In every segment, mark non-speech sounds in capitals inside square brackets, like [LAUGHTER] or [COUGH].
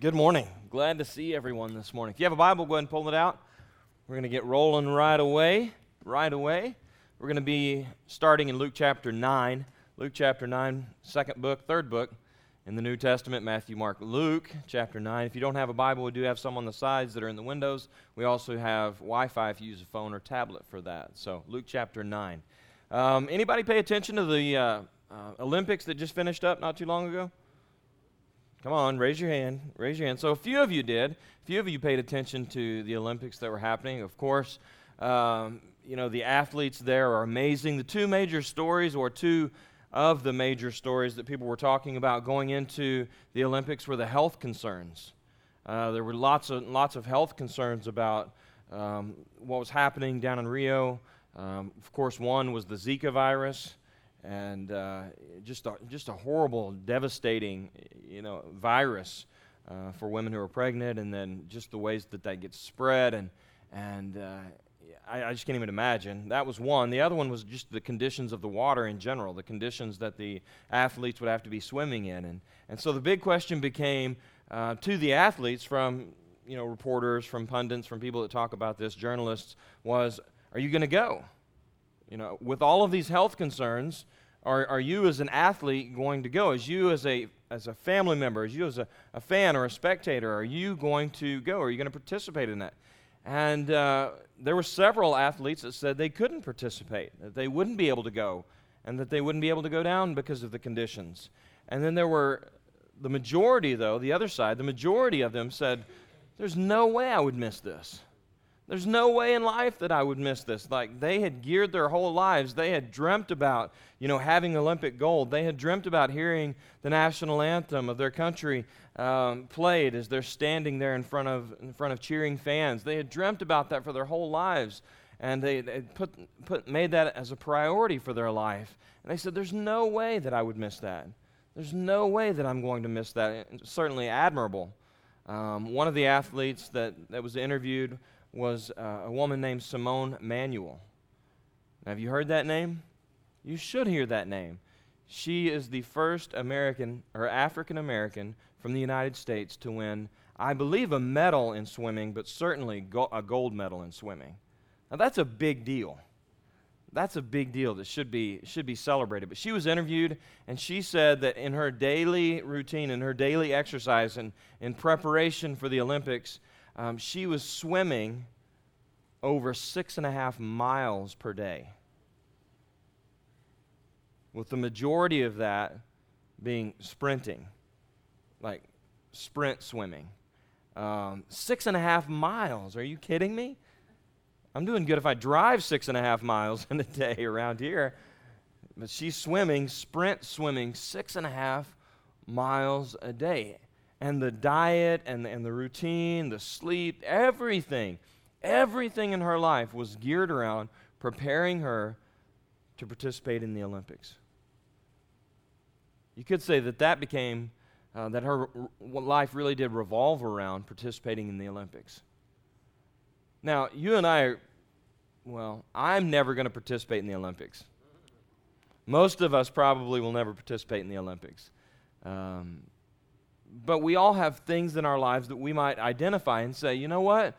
Good morning. Glad to see everyone this morning. If you have a Bible, go ahead and pull it out. We're going to get rolling right away. Right away. We're going to be starting in Luke chapter 9. Luke chapter 9, second book, third book in the New Testament Matthew, Mark, Luke chapter 9. If you don't have a Bible, we do have some on the sides that are in the windows. We also have Wi Fi if you use a phone or tablet for that. So, Luke chapter 9. Um, anybody pay attention to the uh, uh, Olympics that just finished up not too long ago? Come on, raise your hand. Raise your hand. So, a few of you did. A few of you paid attention to the Olympics that were happening. Of course, um, you know, the athletes there are amazing. The two major stories, or two of the major stories that people were talking about going into the Olympics, were the health concerns. Uh, there were lots of, lots of health concerns about um, what was happening down in Rio. Um, of course, one was the Zika virus and uh, just a, just a horrible, devastating, you know, virus uh, for women who are pregnant, and then just the ways that that gets spread, and and uh, I, I, just can't even imagine. That was one. The other one was just the conditions of the water in general, the conditions that the athletes would have to be swimming in, and and so the big question became uh, to the athletes from you know reporters, from pundits, from people that talk about this, journalists, was, are you going to go? You know, with all of these health concerns, are, are you as an athlete going to go? As you as a, as a family member, as you as a, a fan or a spectator, are you going to go? Are you going to participate in that? And uh, there were several athletes that said they couldn't participate, that they wouldn't be able to go, and that they wouldn't be able to go down because of the conditions. And then there were the majority, though, the other side, the majority of them said, There's no way I would miss this. There's no way in life that I would miss this. Like they had geared their whole lives. They had dreamt about, you know, having Olympic gold. They had dreamt about hearing the national anthem of their country um, played as they're standing there in front of in front of cheering fans. They had dreamt about that for their whole lives, and they, they put put made that as a priority for their life. And they said, "There's no way that I would miss that. There's no way that I'm going to miss that." It's certainly admirable. Um, one of the athletes that that was interviewed was uh, a woman named Simone Manuel. have you heard that name? You should hear that name. She is the first American or African American from the United States to win, I believe, a medal in swimming, but certainly go- a gold medal in swimming. Now that's a big deal. That's a big deal that should be should be celebrated. But she was interviewed and she said that in her daily routine, in her daily exercise and in preparation for the Olympics, um, she was swimming over six and a half miles per day, with the majority of that being sprinting, like sprint swimming. Um, six and a half miles. Are you kidding me? I'm doing good if I drive six and a half miles [LAUGHS] in a day around here. But she's swimming, sprint swimming, six and a half miles a day and the diet and, and the routine, the sleep, everything, everything in her life was geared around preparing her to participate in the Olympics. You could say that that became, uh, that her r- life really did revolve around participating in the Olympics. Now, you and I are, well, I'm never going to participate in the Olympics. Most of us probably will never participate in the Olympics. Um, but we all have things in our lives that we might identify and say, you know what?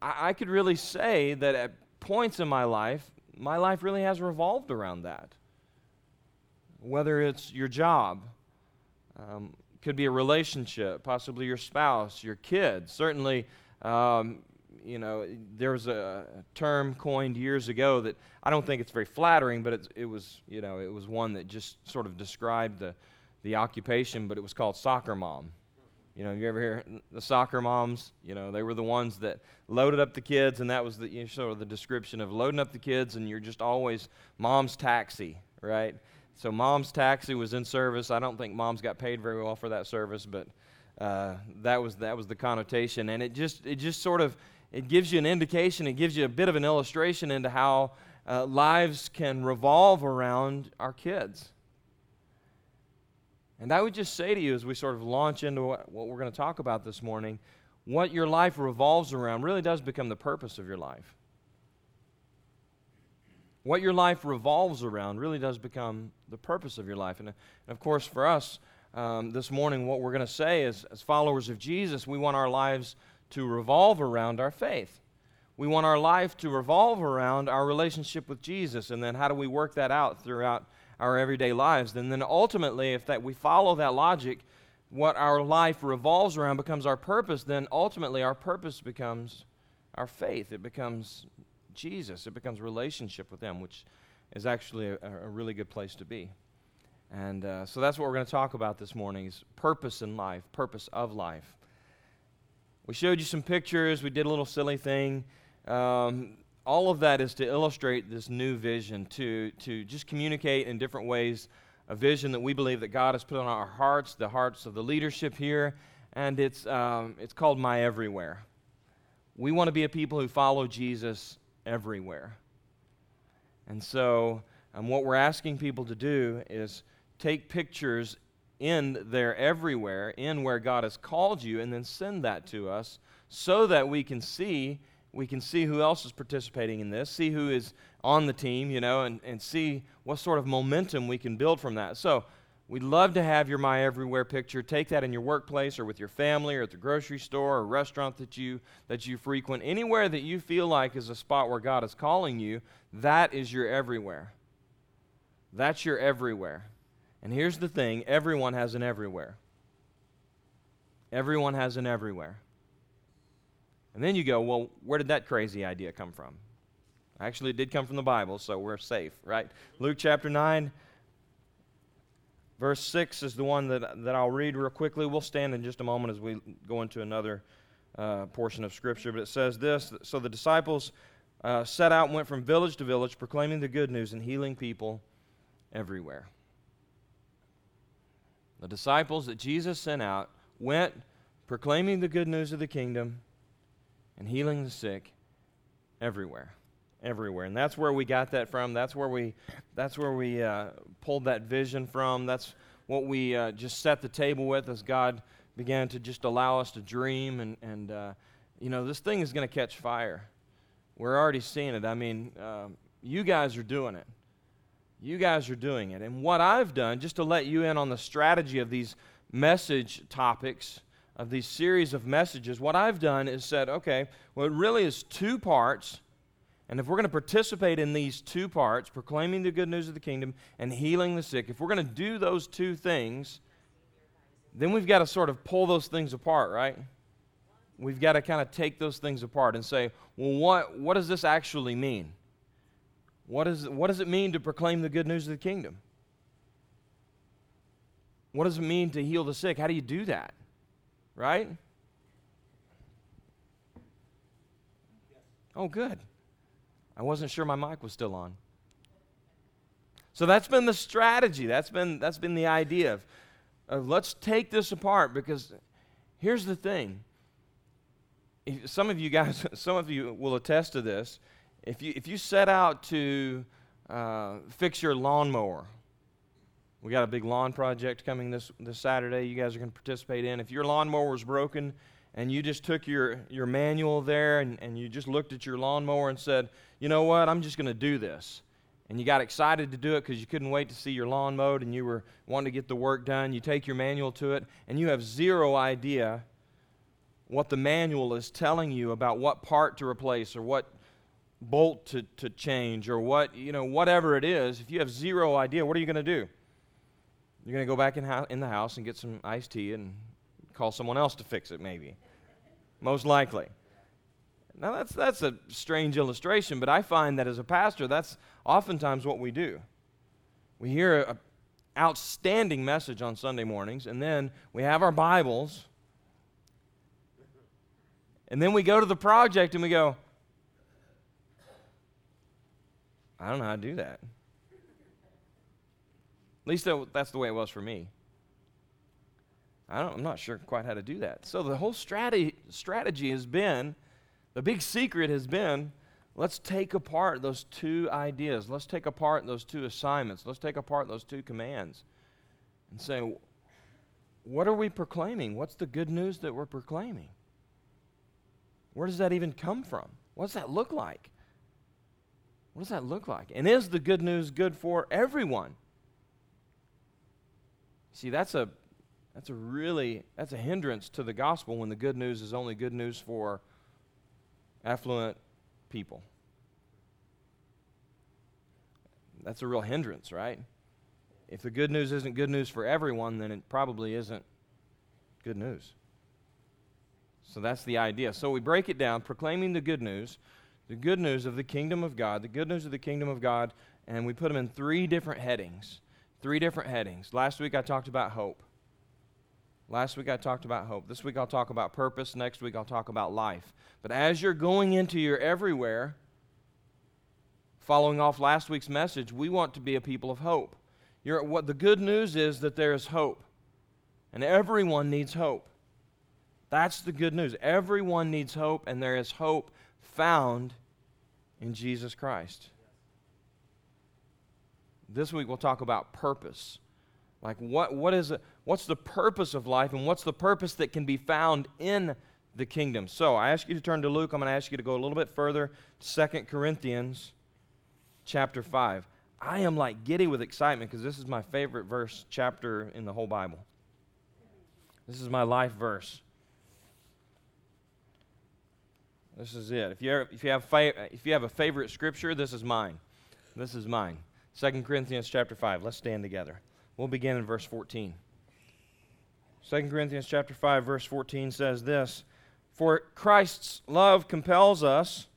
I, I could really say that at points in my life, my life really has revolved around that. Whether it's your job, um, could be a relationship, possibly your spouse, your kids. Certainly, um, you know, there was a term coined years ago that I don't think it's very flattering, but it, it was, you know, it was one that just sort of described the the occupation, but it was called soccer mom. You know, you ever hear the soccer moms? You know, they were the ones that loaded up the kids, and that was the you know, sort of the description of loading up the kids, and you're just always mom's taxi, right? So mom's taxi was in service. I don't think moms got paid very well for that service, but uh, that was that was the connotation, and it just it just sort of it gives you an indication, it gives you a bit of an illustration into how uh, lives can revolve around our kids. And I would just say to you as we sort of launch into what, what we're going to talk about this morning, what your life revolves around really does become the purpose of your life. What your life revolves around really does become the purpose of your life. And, and of course, for us, um, this morning, what we're going to say is, as followers of Jesus, we want our lives to revolve around our faith. We want our life to revolve around our relationship with Jesus, and then how do we work that out throughout our everyday lives? And then ultimately, if that we follow that logic, what our life revolves around becomes our purpose, then ultimately our purpose becomes our faith. It becomes Jesus. It becomes relationship with Him, which is actually a, a really good place to be. And uh, so that's what we're going to talk about this morning is purpose in life, purpose of life. We showed you some pictures. We did a little silly thing. Um, all of that is to illustrate this new vision, to, to just communicate in different ways a vision that we believe that God has put on our hearts, the hearts of the leadership here, and it's, um, it's called My Everywhere. We want to be a people who follow Jesus everywhere. And so, um, what we're asking people to do is take pictures in there everywhere, in where God has called you, and then send that to us so that we can see we can see who else is participating in this, see who is on the team, you know, and, and see what sort of momentum we can build from that. So we'd love to have your My Everywhere picture. Take that in your workplace or with your family or at the grocery store or restaurant that you that you frequent. Anywhere that you feel like is a spot where God is calling you, that is your everywhere. That's your everywhere. And here's the thing everyone has an everywhere. Everyone has an everywhere. And then you go, well, where did that crazy idea come from? Actually, it did come from the Bible, so we're safe, right? Luke chapter 9, verse 6 is the one that, that I'll read real quickly. We'll stand in just a moment as we go into another uh, portion of Scripture. But it says this So the disciples uh, set out and went from village to village, proclaiming the good news and healing people everywhere. The disciples that Jesus sent out went proclaiming the good news of the kingdom and healing the sick everywhere everywhere. And that's where we got that from. That's where we that's where we uh, pulled that vision from. That's what we uh, just set the table with as god began to just allow us to dream and and uh, you know this thing is going to catch fire. We're already seeing it. I mean um, you guys are doing it. You guys are doing it. And what i've done just to let you in on the strategy of these message topics of these series of messages, what I've done is said, okay, well, it really is two parts. And if we're going to participate in these two parts, proclaiming the good news of the kingdom and healing the sick, if we're going to do those two things, then we've got to sort of pull those things apart, right? We've got to kind of take those things apart and say, well, what, what does this actually mean? What, is, what does it mean to proclaim the good news of the kingdom? What does it mean to heal the sick? How do you do that? Right? Oh, good. I wasn't sure my mic was still on. So that's been the strategy. That's been, that's been the idea of, of let's take this apart because here's the thing. If some of you guys, [LAUGHS] some of you will attest to this. If you, if you set out to uh, fix your lawnmower, we got a big lawn project coming this, this Saturday you guys are going to participate in. If your lawnmower was broken and you just took your, your manual there and, and you just looked at your lawnmower and said, you know what, I'm just going to do this. And you got excited to do it because you couldn't wait to see your lawn mowed and you were wanting to get the work done. You take your manual to it and you have zero idea what the manual is telling you about what part to replace or what bolt to, to change or what, you know, whatever it is. If you have zero idea, what are you going to do? You're going to go back in, ho- in the house and get some iced tea and call someone else to fix it, maybe. Most likely. Now, that's, that's a strange illustration, but I find that as a pastor, that's oftentimes what we do. We hear an outstanding message on Sunday mornings, and then we have our Bibles, and then we go to the project and we go, I don't know how to do that. At least that's the way it was for me. I don't, I'm not sure quite how to do that. So the whole strategy, strategy has been, the big secret has been, let's take apart those two ideas. Let's take apart those two assignments. Let's take apart those two commands and say, what are we proclaiming? What's the good news that we're proclaiming? Where does that even come from? What does that look like? What does that look like? And is the good news good for everyone? See, that's a That's a really that's a hindrance to the gospel when the good news is only good news for affluent people. That's a real hindrance, right? If the good news isn't good news for everyone, then it probably isn't good news. So that's the idea. So we break it down, proclaiming the good news, the good news of the kingdom of God, the good news of the kingdom of God, and we put them in three different headings. Three different headings. Last week I talked about hope. Last week I talked about hope. This week I'll talk about purpose. Next week I'll talk about life. But as you're going into your everywhere, following off last week's message, we want to be a people of hope. You're, what the good news is that there is hope, and everyone needs hope. That's the good news. Everyone needs hope, and there is hope found in Jesus Christ. This week we'll talk about purpose. Like what, what is it, what's the purpose of life and what's the purpose that can be found in the kingdom? So I ask you to turn to Luke. I'm going to ask you to go a little bit further, Second Corinthians chapter 5. I am like giddy with excitement because this is my favorite verse chapter in the whole Bible. This is my life verse. This is it. If you, if you, have, fa- if you have a favorite scripture, this is mine. This is mine. 2 Corinthians chapter 5. Let's stand together. We'll begin in verse 14. 2 Corinthians chapter 5 verse 14 says this, "For Christ's love compels us,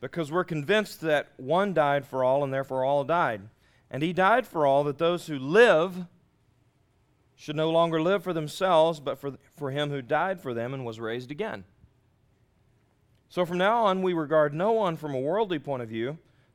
because we're convinced that one died for all and therefore all died. And he died for all that those who live should no longer live for themselves, but for, for him who died for them and was raised again." So from now on, we regard no one from a worldly point of view,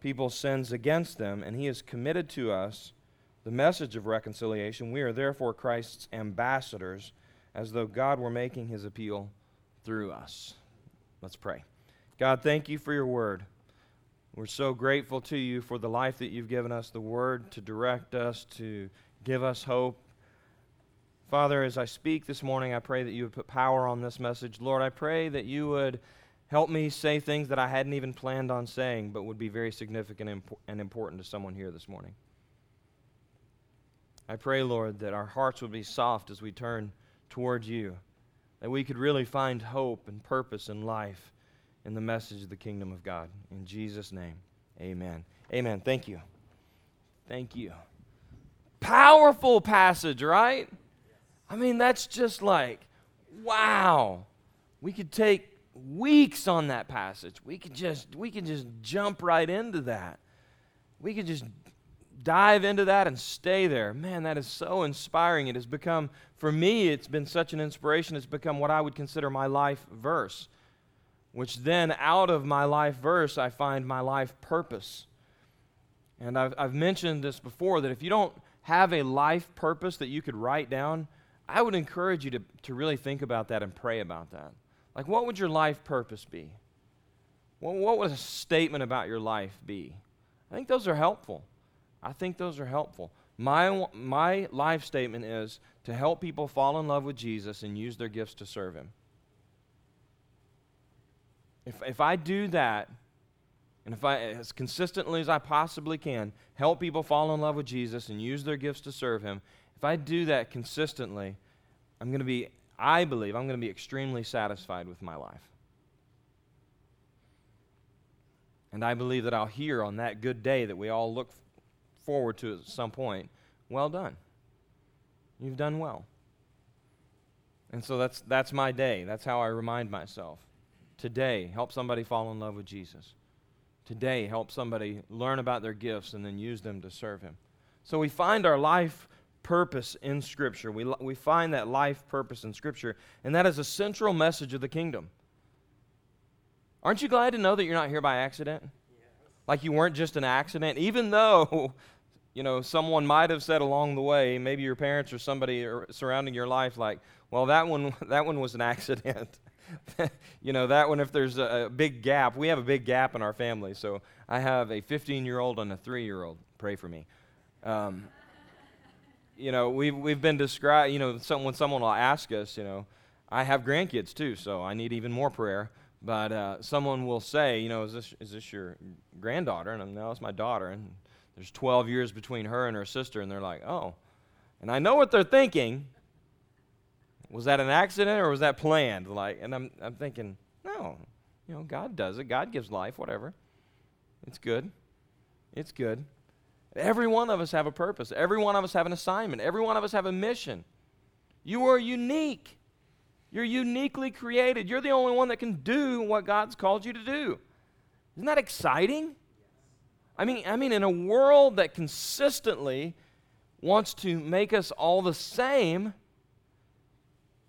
people's sins against them, and he has committed to us the message of reconciliation. We are therefore Christ's ambassadors, as though God were making his appeal through us. Let's pray. God, thank you for your word. We're so grateful to you for the life that you've given us, the word to direct us, to give us hope. Father, as I speak this morning, I pray that you would put power on this message. Lord, I pray that you would Help me say things that I hadn't even planned on saying, but would be very significant and important to someone here this morning. I pray, Lord, that our hearts would be soft as we turn towards you, that we could really find hope and purpose in life in the message of the kingdom of God. In Jesus' name, amen. Amen. Thank you. Thank you. Powerful passage, right? I mean, that's just like, wow. We could take weeks on that passage. We could just we can just jump right into that. We could just dive into that and stay there. Man, that is so inspiring. It has become for me it's been such an inspiration. It's become what I would consider my life verse. Which then out of my life verse I find my life purpose. And I've, I've mentioned this before that if you don't have a life purpose that you could write down, I would encourage you to, to really think about that and pray about that. Like, what would your life purpose be? Well, what would a statement about your life be? I think those are helpful. I think those are helpful. My, my life statement is to help people fall in love with Jesus and use their gifts to serve Him. If, if I do that, and if I, as consistently as I possibly can, help people fall in love with Jesus and use their gifts to serve Him, if I do that consistently, I'm going to be I believe I'm going to be extremely satisfied with my life. And I believe that I'll hear on that good day that we all look forward to at some point, well done. You've done well. And so that's, that's my day. That's how I remind myself. Today, help somebody fall in love with Jesus. Today, help somebody learn about their gifts and then use them to serve Him. So we find our life purpose in Scripture. We, we find that life purpose in Scripture, and that is a central message of the kingdom. Aren't you glad to know that you're not here by accident? Like you weren't just an accident, even though, [LAUGHS] you know, someone might have said along the way, maybe your parents or somebody surrounding your life, like, Well, that one, [LAUGHS] that one was an accident. [LAUGHS] you know, that one, if there's a, a, big gap, we have a big gap in our family. So I have a 15 year old and a three year old. Pray for me. Um, you know, we've, we've been described, you know, some, when someone will ask us, you know, I have grandkids too, so I need even more prayer. But uh, someone will say, you know, is this, is this your granddaughter? And I'm, no, it's my daughter. And there's 12 years between her and her sister, and they're like, oh. And I know what they're thinking. Was that an accident or was that planned? Like, and I'm, I'm thinking, no, you know, God does it. God gives life, whatever. It's good. It's good. Every one of us have a purpose. Every one of us have an assignment. Every one of us have a mission. You are unique. You're uniquely created. You're the only one that can do what God's called you to do. Isn't that exciting? I mean, I mean, in a world that consistently wants to make us all the same,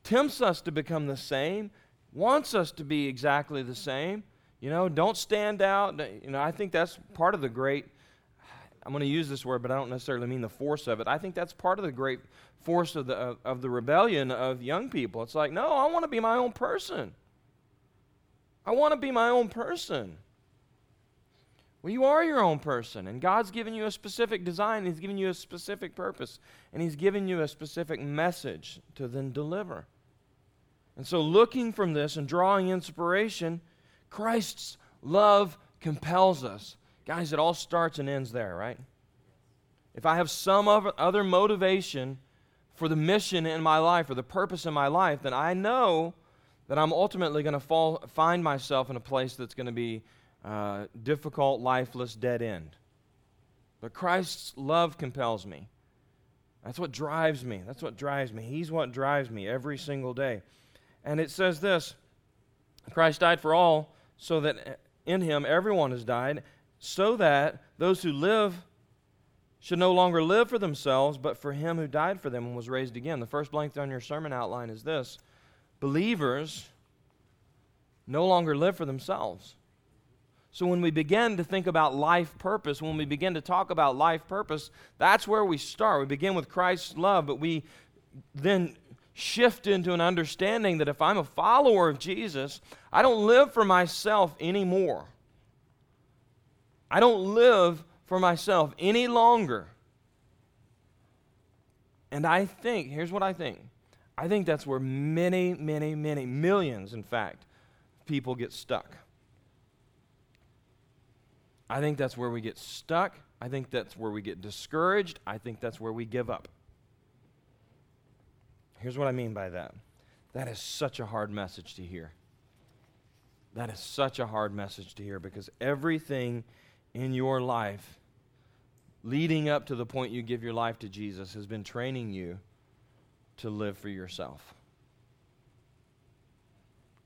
tempts us to become the same, wants us to be exactly the same. You know, don't stand out. You know, I think that's part of the great, I'm going to use this word, but I don't necessarily mean the force of it. I think that's part of the great force of the, of, of the rebellion of young people. It's like, no, I want to be my own person. I want to be my own person. Well, you are your own person, and God's given you a specific design, He's given you a specific purpose, and He's given you a specific message to then deliver. And so, looking from this and drawing inspiration, Christ's love compels us. Guys, it all starts and ends there, right? If I have some other motivation for the mission in my life or the purpose in my life, then I know that I'm ultimately going to find myself in a place that's going to be uh, difficult, lifeless, dead end. But Christ's love compels me. That's what drives me. That's what drives me. He's what drives me every single day. And it says this Christ died for all, so that in him everyone has died, so that those who live should no longer live for themselves, but for him who died for them and was raised again. The first blank on your sermon outline is this Believers no longer live for themselves. So, when we begin to think about life purpose, when we begin to talk about life purpose, that's where we start. We begin with Christ's love, but we then shift into an understanding that if I'm a follower of Jesus, I don't live for myself anymore. I don't live for myself any longer. And I think, here's what I think I think that's where many, many, many, millions, in fact, people get stuck. I think that's where we get stuck. I think that's where we get discouraged. I think that's where we give up. Here's what I mean by that that is such a hard message to hear. That is such a hard message to hear because everything in your life leading up to the point you give your life to Jesus has been training you to live for yourself.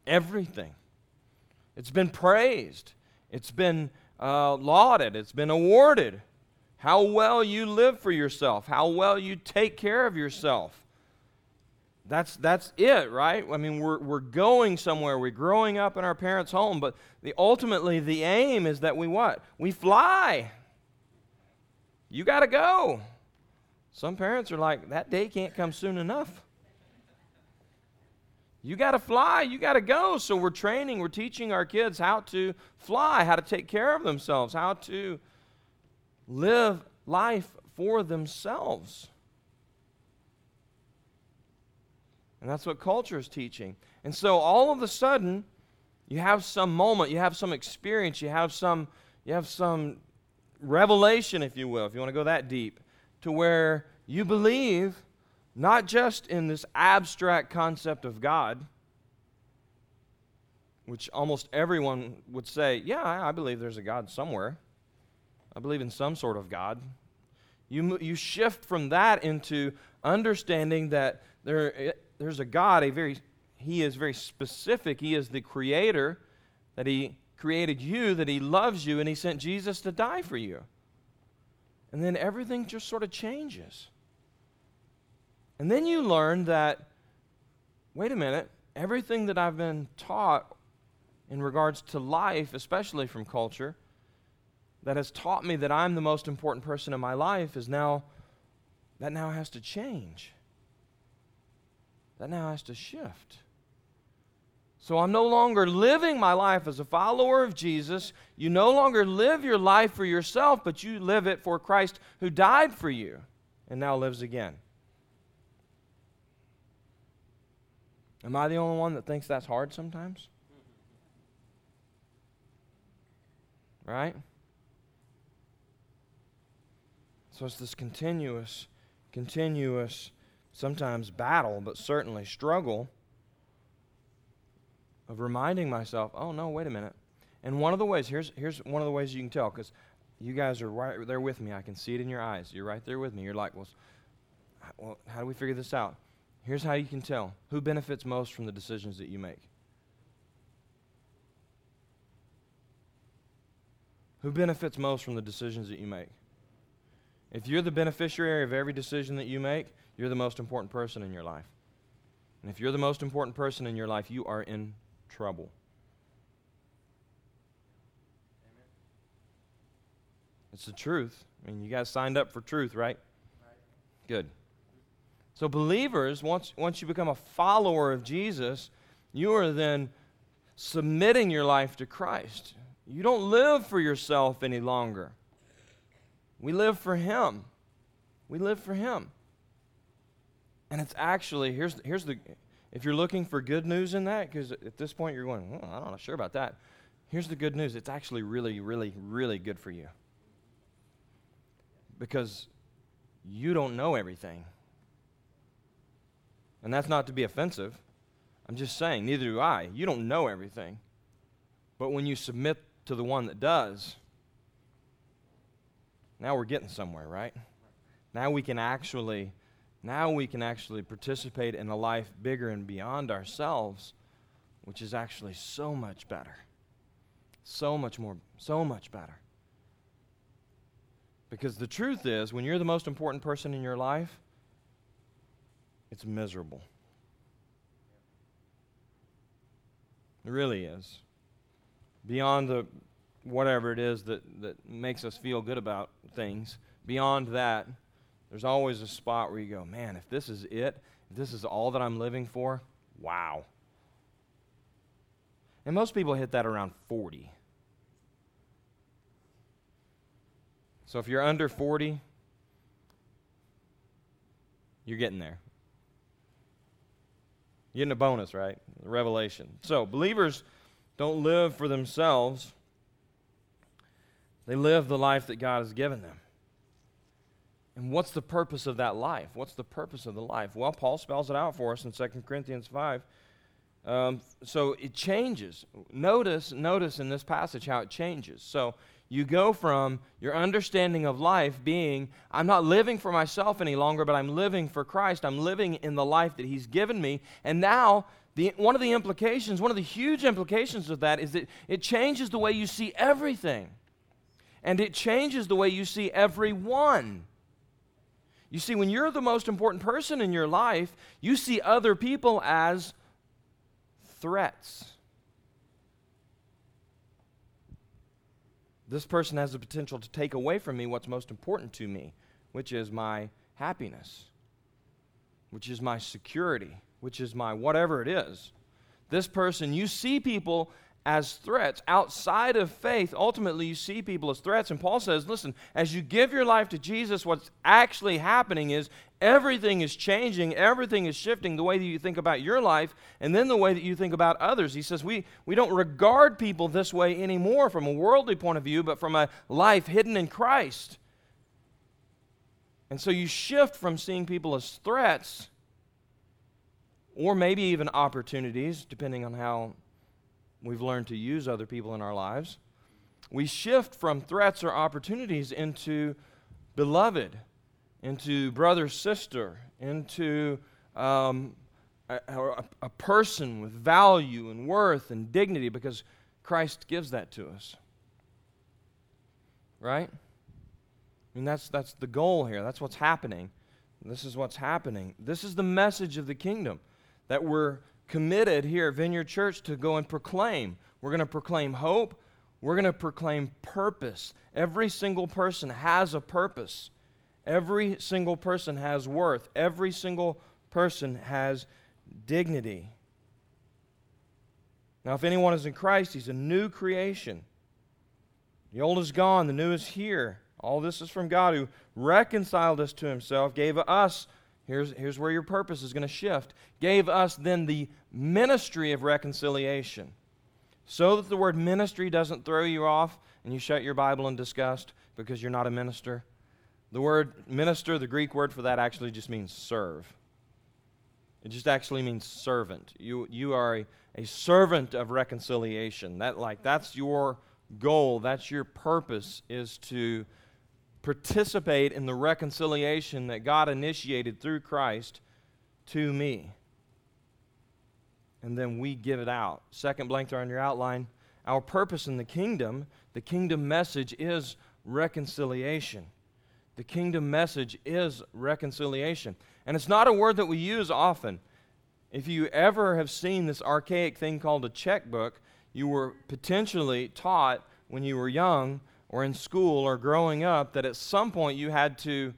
Everything. It's been praised. It's been uh, lauded, it's been awarded. How well you live for yourself, how well you take care of yourself. That's, that's it, right? I mean, we're, we're going somewhere. We're growing up in our parents' home, but the, ultimately the aim is that we what? We fly. You got to go. Some parents are like, that day can't come soon enough. You got to fly, you got to go. So we're training, we're teaching our kids how to fly, how to take care of themselves, how to live life for themselves. And that's what culture is teaching. And so all of a sudden, you have some moment, you have some experience, you have some you have some revelation if you will, if you want to go that deep, to where you believe not just in this abstract concept of God, which almost everyone would say, Yeah, I believe there's a God somewhere. I believe in some sort of God. You, you shift from that into understanding that there, there's a God, a very, He is very specific. He is the creator, that He created you, that He loves you, and He sent Jesus to die for you. And then everything just sort of changes. And then you learn that, wait a minute, everything that I've been taught in regards to life, especially from culture, that has taught me that I'm the most important person in my life is now, that now has to change. That now has to shift. So I'm no longer living my life as a follower of Jesus. You no longer live your life for yourself, but you live it for Christ who died for you and now lives again. Am I the only one that thinks that's hard sometimes? Right? So it's this continuous, continuous, sometimes battle, but certainly struggle of reminding myself, oh no, wait a minute. And one of the ways, here's, here's one of the ways you can tell, because you guys are right there with me. I can see it in your eyes. You're right there with me. You're like, well, well, how do we figure this out? Here's how you can tell who benefits most from the decisions that you make. Who benefits most from the decisions that you make? If you're the beneficiary of every decision that you make, you're the most important person in your life. And if you're the most important person in your life, you are in trouble. Amen. It's the truth. I mean, you guys signed up for truth, right? right? Good. So, believers, once, once you become a follower of Jesus, you are then submitting your life to Christ. You don't live for yourself any longer. We live for Him. We live for Him. And it's actually, here's, here's the, if you're looking for good news in that, because at this point you're going, well, I'm not sure about that. Here's the good news it's actually really, really, really good for you. Because you don't know everything. And that's not to be offensive. I'm just saying, neither do I. You don't know everything. But when you submit to the one that does, now we're getting somewhere, right? Now we can actually now we can actually participate in a life bigger and beyond ourselves, which is actually so much better. So much more, so much better. Because the truth is, when you're the most important person in your life, it's miserable. It really is. Beyond the whatever it is that, that makes us feel good about things, beyond that, there's always a spot where you go, man, if this is it, if this is all that I'm living for, wow. And most people hit that around 40. So if you're under 40, you're getting there. You're getting a bonus, right? Revelation. So believers don't live for themselves, they live the life that God has given them. And what's the purpose of that life? What's the purpose of the life? Well, Paul spells it out for us in 2 Corinthians 5. Um, so it changes. Notice, notice in this passage how it changes. So you go from your understanding of life being, I'm not living for myself any longer, but I'm living for Christ. I'm living in the life that He's given me. And now, the, one of the implications, one of the huge implications of that is that it changes the way you see everything. And it changes the way you see everyone. You see, when you're the most important person in your life, you see other people as threats. This person has the potential to take away from me what's most important to me, which is my happiness, which is my security, which is my whatever it is. This person, you see people as threats. Outside of faith, ultimately, you see people as threats. And Paul says, listen, as you give your life to Jesus, what's actually happening is everything is changing, everything is shifting the way that you think about your life, and then the way that you think about others. He says, we, we don't regard people this way anymore from a worldly point of view, but from a life hidden in Christ. And so you shift from seeing people as threats or maybe even opportunities, depending on how we've learned to use other people in our lives, we shift from threats or opportunities into beloved, into brother, sister, into um, a, a, a person with value and worth and dignity because Christ gives that to us. Right? I mean, that's, that's the goal here. That's what's happening. This is what's happening. This is the message of the kingdom that we're committed here at Vineyard Church to go and proclaim. We're going to proclaim hope. We're going to proclaim purpose. Every single person has a purpose. Every single person has worth. Every single person has dignity. Now, if anyone is in Christ, he's a new creation. The old is gone, the new is here. All this is from God who reconciled us to himself, gave us, here's, here's where your purpose is going to shift, gave us then the ministry of reconciliation. So that the word ministry doesn't throw you off and you shut your Bible in disgust because you're not a minister. The word minister, the Greek word for that actually just means serve. It just actually means servant. You, you are a, a servant of reconciliation. That like that's your goal, that's your purpose is to participate in the reconciliation that God initiated through Christ to me. And then we give it out. Second blank there on your outline. Our purpose in the kingdom, the kingdom message is reconciliation. The kingdom message is reconciliation. And it's not a word that we use often. If you ever have seen this archaic thing called a checkbook, you were potentially taught when you were young or in school or growing up that at some point you had to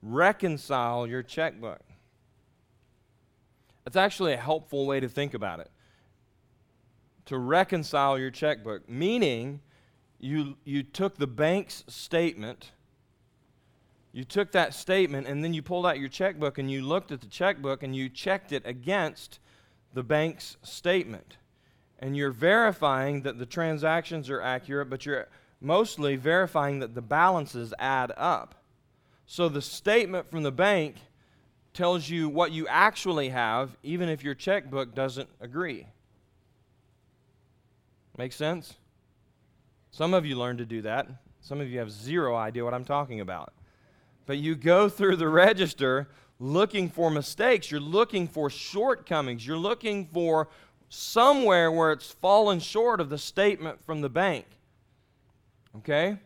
reconcile your checkbook. It's actually a helpful way to think about it. To reconcile your checkbook, meaning you, you took the bank's statement you took that statement and then you pulled out your checkbook and you looked at the checkbook and you checked it against the bank's statement. And you're verifying that the transactions are accurate, but you're mostly verifying that the balances add up. So the statement from the bank tells you what you actually have, even if your checkbook doesn't agree. Make sense? Some of you learned to do that. Some of you have zero idea what I'm talking about. But you go through the register looking for mistakes. You're looking for shortcomings. You're looking for somewhere where it's fallen short of the statement from the bank. Okay?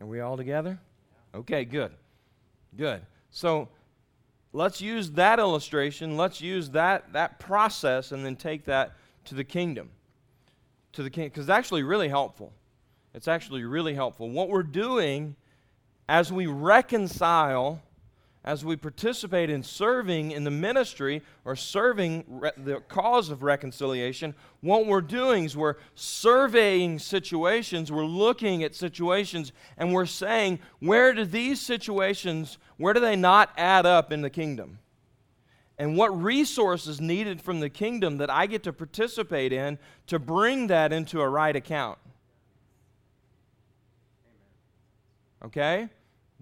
Are we all together? Okay, good. Good. So let's use that illustration. Let's use that, that process and then take that to the kingdom. To the king, because it's actually really helpful. It's actually really helpful. What we're doing as we reconcile, as we participate in serving in the ministry or serving re- the cause of reconciliation, what we're doing is we're surveying situations, we're looking at situations, and we're saying, where do these situations, where do they not add up in the kingdom? And what resources needed from the kingdom that I get to participate in to bring that into a right account? Okay?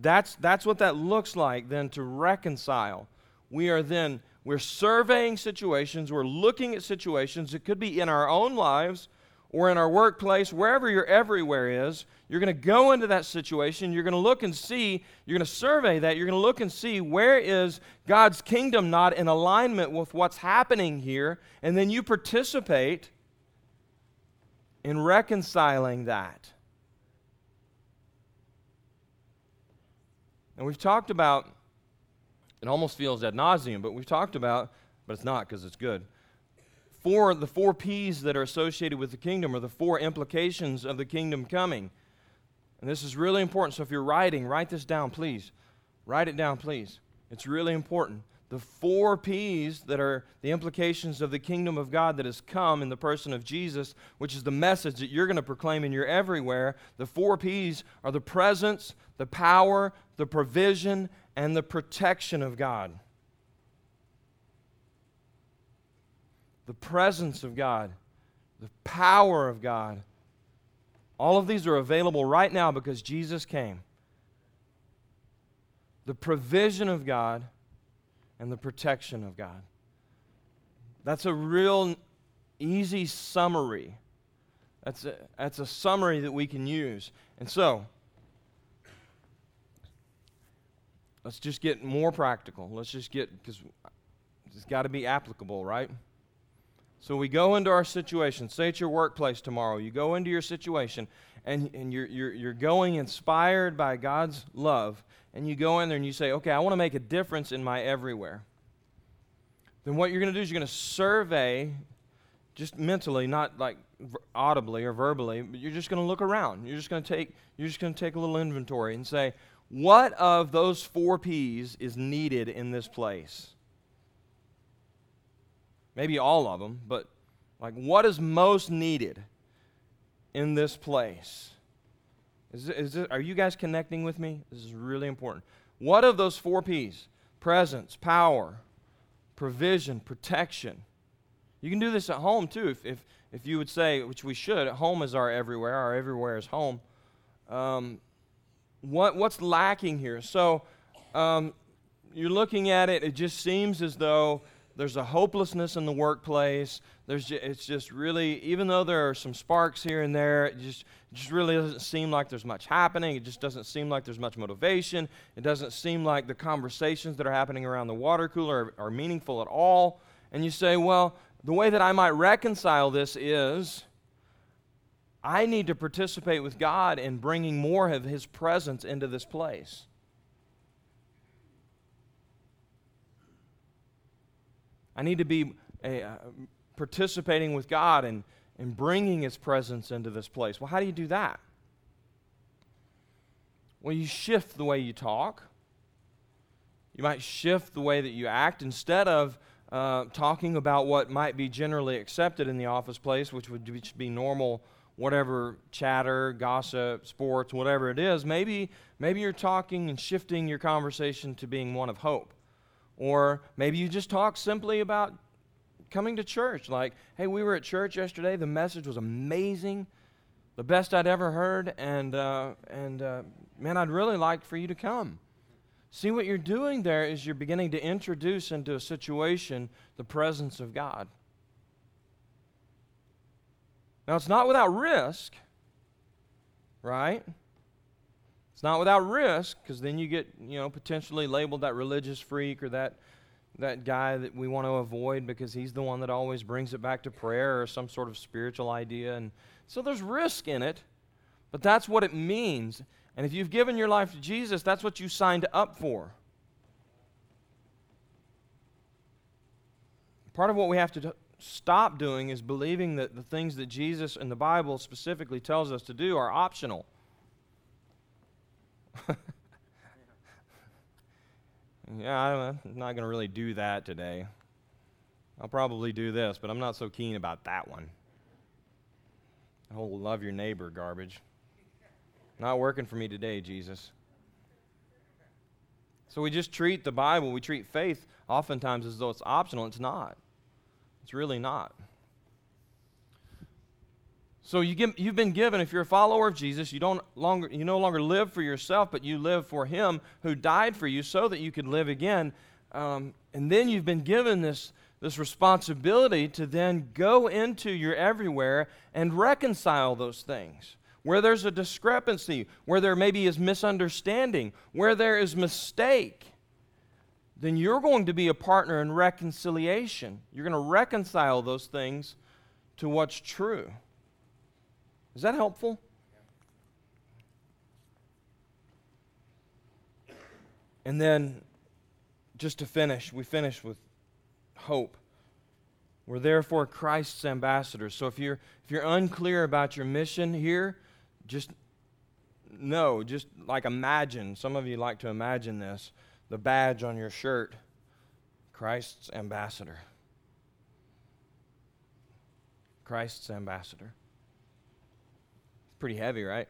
That's, that's what that looks like then to reconcile. We are then, we're surveying situations, we're looking at situations. It could be in our own lives or in our workplace, wherever your everywhere is. You're going to go into that situation. You're going to look and see, you're going to survey that. You're going to look and see where is God's kingdom not in alignment with what's happening here. And then you participate in reconciling that. And we've talked about, it almost feels ad nauseum, but we've talked about, but it's not because it's good. Four, the four P's that are associated with the kingdom are the four implications of the kingdom coming. And this is really important. So if you're writing, write this down, please. Write it down, please. It's really important. The four P's that are the implications of the kingdom of God that has come in the person of Jesus, which is the message that you're going to proclaim in your everywhere. The four P's are the presence, the power, the provision, and the protection of God. The presence of God, the power of God. All of these are available right now because Jesus came. The provision of God and the protection of God. That's a real easy summary. That's a, that's a summary that we can use. And so, Let's just get more practical. Let's just get, because it's got to be applicable, right? So we go into our situation. Say it's your workplace tomorrow. You go into your situation and, and you're, you're, you're going inspired by God's love. And you go in there and you say, okay, I want to make a difference in my everywhere. Then what you're going to do is you're going to survey, just mentally, not like audibly or verbally, but you're just going to look around. You're just going to take, you're just going to take a little inventory and say, what of those four P's is needed in this place? maybe all of them, but like what is most needed in this place? Is, is this, are you guys connecting with me? This is really important. What of those four P's? Presence, power, provision, protection. You can do this at home too. If, if, if you would say, which we should, home is our everywhere, our everywhere is home. Um, what, what's lacking here? So um, you're looking at it, it just seems as though there's a hopelessness in the workplace. There's just, it's just really, even though there are some sparks here and there, it just, just really doesn't seem like there's much happening. It just doesn't seem like there's much motivation. It doesn't seem like the conversations that are happening around the water cooler are, are meaningful at all. And you say, well, the way that I might reconcile this is I need to participate with God in bringing more of His presence into this place. I need to be a, uh, participating with God and, and bringing His presence into this place. Well, how do you do that? Well, you shift the way you talk. You might shift the way that you act instead of uh, talking about what might be generally accepted in the office place, which would be normal, whatever chatter, gossip, sports, whatever it is. Maybe, maybe you're talking and shifting your conversation to being one of hope. Or maybe you just talk simply about coming to church. Like, hey, we were at church yesterday. The message was amazing, the best I'd ever heard, and, uh, and uh, man, I'd really like for you to come. See, what you're doing there is you're beginning to introduce into a situation the presence of God. Now, it's not without risk, right? It's not without risk, because then you get, you know, potentially labeled that religious freak or that that guy that we want to avoid because he's the one that always brings it back to prayer or some sort of spiritual idea. And so there's risk in it, but that's what it means. And if you've given your life to Jesus, that's what you signed up for. Part of what we have to stop doing is believing that the things that Jesus and the Bible specifically tells us to do are optional. [LAUGHS] yeah, I'm not going to really do that today. I'll probably do this, but I'm not so keen about that one. The whole love your neighbor garbage. Not working for me today, Jesus. So we just treat the Bible, we treat faith oftentimes as though it's optional. It's not. It's really not. So you give, you've been given, if you're a follower of Jesus, you, don't longer, you no longer live for yourself, but you live for Him who died for you so that you could live again. Um, and then you've been given this, this responsibility to then go into your everywhere and reconcile those things. Where there's a discrepancy, where there maybe is misunderstanding, where there is mistake, then you're going to be a partner in reconciliation. You're going to reconcile those things to what's true. Is that helpful? And then, just to finish, we finish with hope. We're therefore Christ's ambassadors. So if you're if you're unclear about your mission here, just know, just like imagine. Some of you like to imagine this: the badge on your shirt, Christ's ambassador. Christ's ambassador. Pretty heavy, right?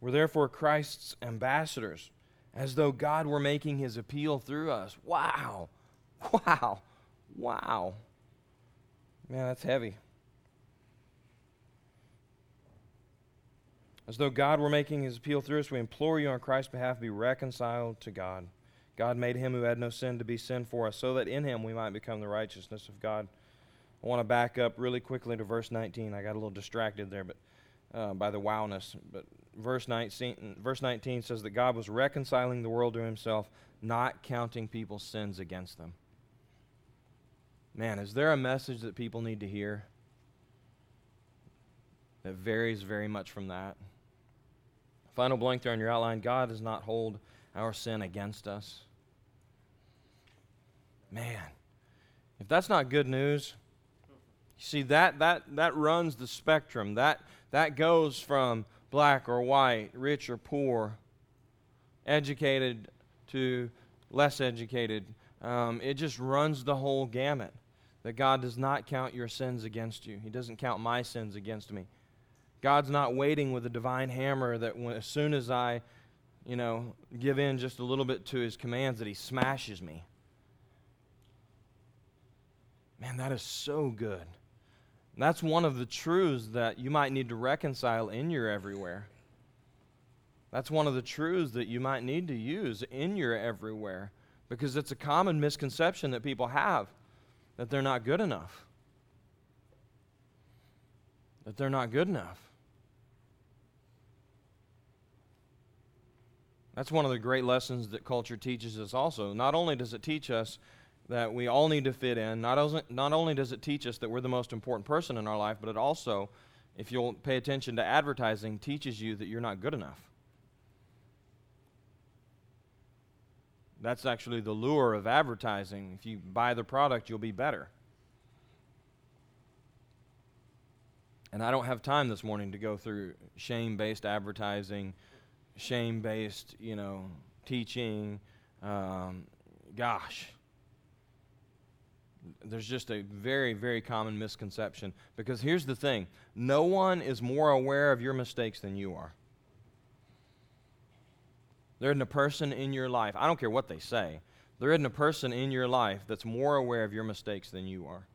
We're therefore Christ's ambassadors, as though God were making his appeal through us. Wow. [LAUGHS] Wow. Wow. Man, that's heavy. As though God were making his appeal through us, we implore you on Christ's behalf be reconciled to God. God made him who had no sin to be sin for us, so that in him we might become the righteousness of God. I want to back up really quickly to verse 19. I got a little distracted there, but uh, by the wowness. But verse 19, verse 19 says that God was reconciling the world to Himself, not counting people's sins against them. Man, is there a message that people need to hear that varies very much from that? Final blank there on your outline God does not hold our sin against us. Man, if that's not good news, see, that, that, that runs the spectrum. That, that goes from black or white, rich or poor, educated to less educated, Um, it just runs the whole gamut. That God does not count your sins against you, He doesn't count my sins against me. God's not waiting with a divine hammer that when, as soon as I, you know, give in just a little bit to His commands, that He smashes me. Man, that is so good. That's one of the truths that you might need to reconcile in your everywhere. That's one of the truths that you might need to use in your everywhere because it's a common misconception that people have that they're not good enough. That they're not good enough. That's one of the great lessons that culture teaches us also. Not only does it teach us that we all need to fit in, not, not only does it teach us that we're the most important person in our life, but it also, if you'll pay attention to advertising, teaches you that you're not good enough. That's actually the lure of advertising. If you buy the product, you'll be better. And I don't have time this morning to go through shame based advertising, shame based, you know, teaching. Um, gosh. There's just a very, very common misconception. Because here's the thing no one is more aware of your mistakes than you are. There isn't a person in your life, I don't care what they say, there isn't a person in your life that's more aware of your mistakes than you are.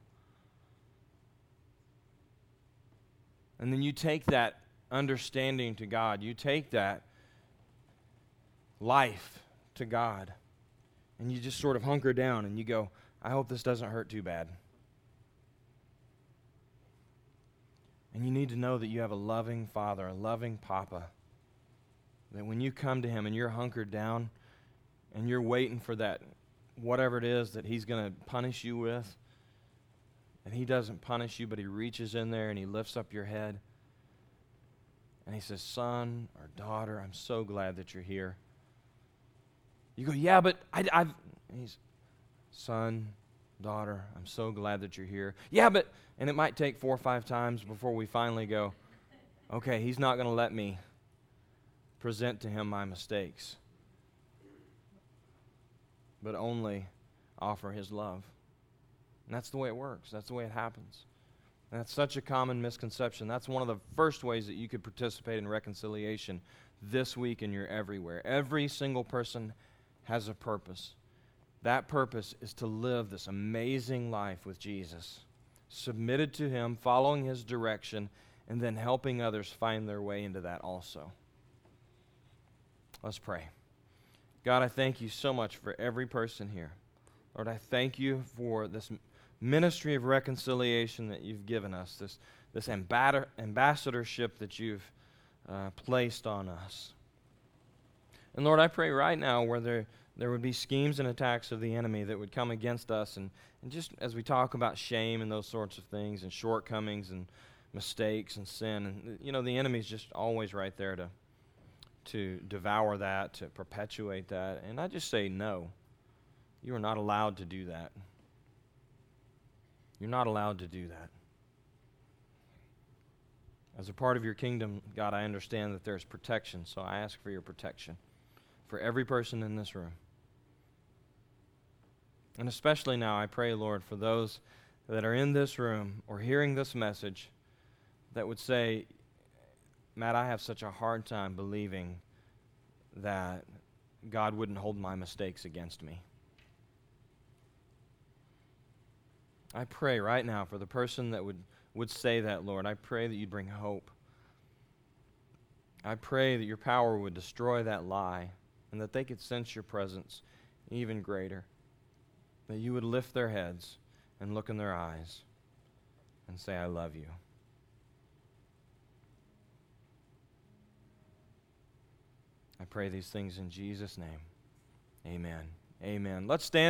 And then you take that understanding to God, you take that life to God, and you just sort of hunker down and you go, I hope this doesn't hurt too bad. And you need to know that you have a loving father, a loving papa that when you come to Him and you're hunkered down and you're waiting for that, whatever it is that He's going to punish you with, and He doesn't punish you, but He reaches in there and He lifts up your head and He says, Son or daughter, I'm so glad that you're here. You go, Yeah, but I, have He's, Son, daughter, I'm so glad that you're here. Yeah, but, and it might take four or five times before we finally go, Okay, He's not going to let me present to him my mistakes, but only offer his love. And that's the way it works, that's the way it happens. And that's such a common misconception. That's one of the first ways that you could participate in reconciliation this week and you're everywhere. Every single person has a purpose. That purpose is to live this amazing life with Jesus, submitted to Him, following His direction, and then helping others find their way into that also. Let's pray. God, I thank you so much for every person here. Lord, I thank you for this ministry of reconciliation that you've given us, this, this ambassadorship that you've uh, placed on us. And Lord, I pray right now where there, there would be schemes and attacks of the enemy that would come against us, and, and just as we talk about shame and those sorts of things, and shortcomings and mistakes and sin, and you know, the enemy's just always right there to to devour that, to perpetuate that. And I just say no. You are not allowed to do that. You're not allowed to do that. As a part of your kingdom, God, I understand that there's protection, so I ask for your protection for every person in this room. And especially now, I pray, Lord, for those that are in this room or hearing this message that would say, Matt, I have such a hard time believing that God wouldn't hold my mistakes against me. I pray right now for the person that would, would say that, Lord. I pray that you'd bring hope. I pray that your power would destroy that lie and that they could sense your presence even greater. That you would lift their heads and look in their eyes and say, I love you. I pray these things in Jesus' name. Amen. Amen. Let's stand.